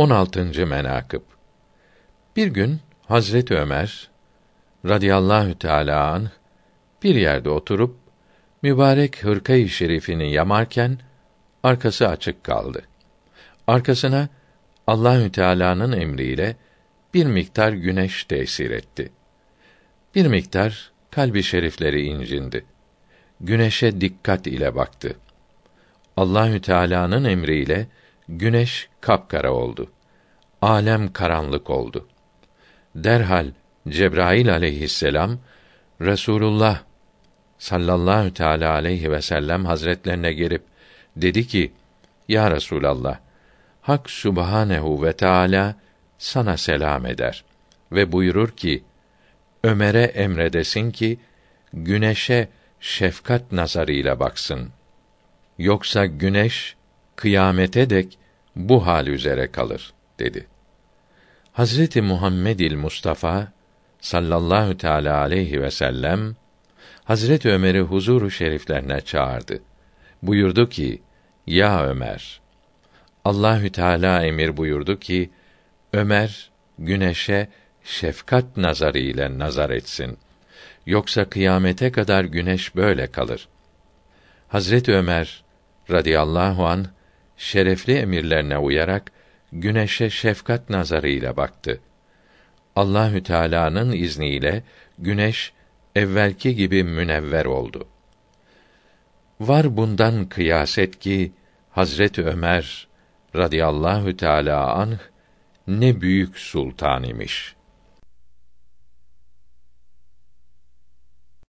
16. menakıb Bir gün Hazret Ömer radıyallahu teala anh bir yerde oturup mübarek hırkayı şerifini yamarken arkası açık kaldı. Arkasına Allahü Teala'nın emriyle bir miktar güneş tesir etti. Bir miktar kalbi şerifleri incindi. Güneşe dikkat ile baktı. Allahü Teala'nın emriyle güneş kapkara oldu. Alem karanlık oldu. Derhal Cebrail aleyhisselam Resulullah sallallahu teala aleyhi ve sellem hazretlerine gelip dedi ki: Ya Resulallah, Hak Subhanehu ve Teala sana selam eder ve buyurur ki: Ömer'e emredesin ki güneşe şefkat nazarıyla baksın. Yoksa güneş kıyamete dek bu hal üzere kalır dedi. Hazreti Muhammedil Mustafa sallallahu teala aleyhi ve sellem Hazret Ömer'i huzuru şeriflerine çağırdı. Buyurdu ki: Ya Ömer, Allahü Teala emir buyurdu ki Ömer güneşe şefkat nazarı ile nazar etsin. Yoksa kıyamete kadar güneş böyle kalır. Hazret Ömer radıyallahu an şerefli emirlerine uyarak güneşe şefkat nazarıyla baktı. Allahü Teala'nın izniyle güneş evvelki gibi münevver oldu. Var bundan kıyaset ki Hazret Ömer radıyallahu teala anh ne büyük sultan imiş.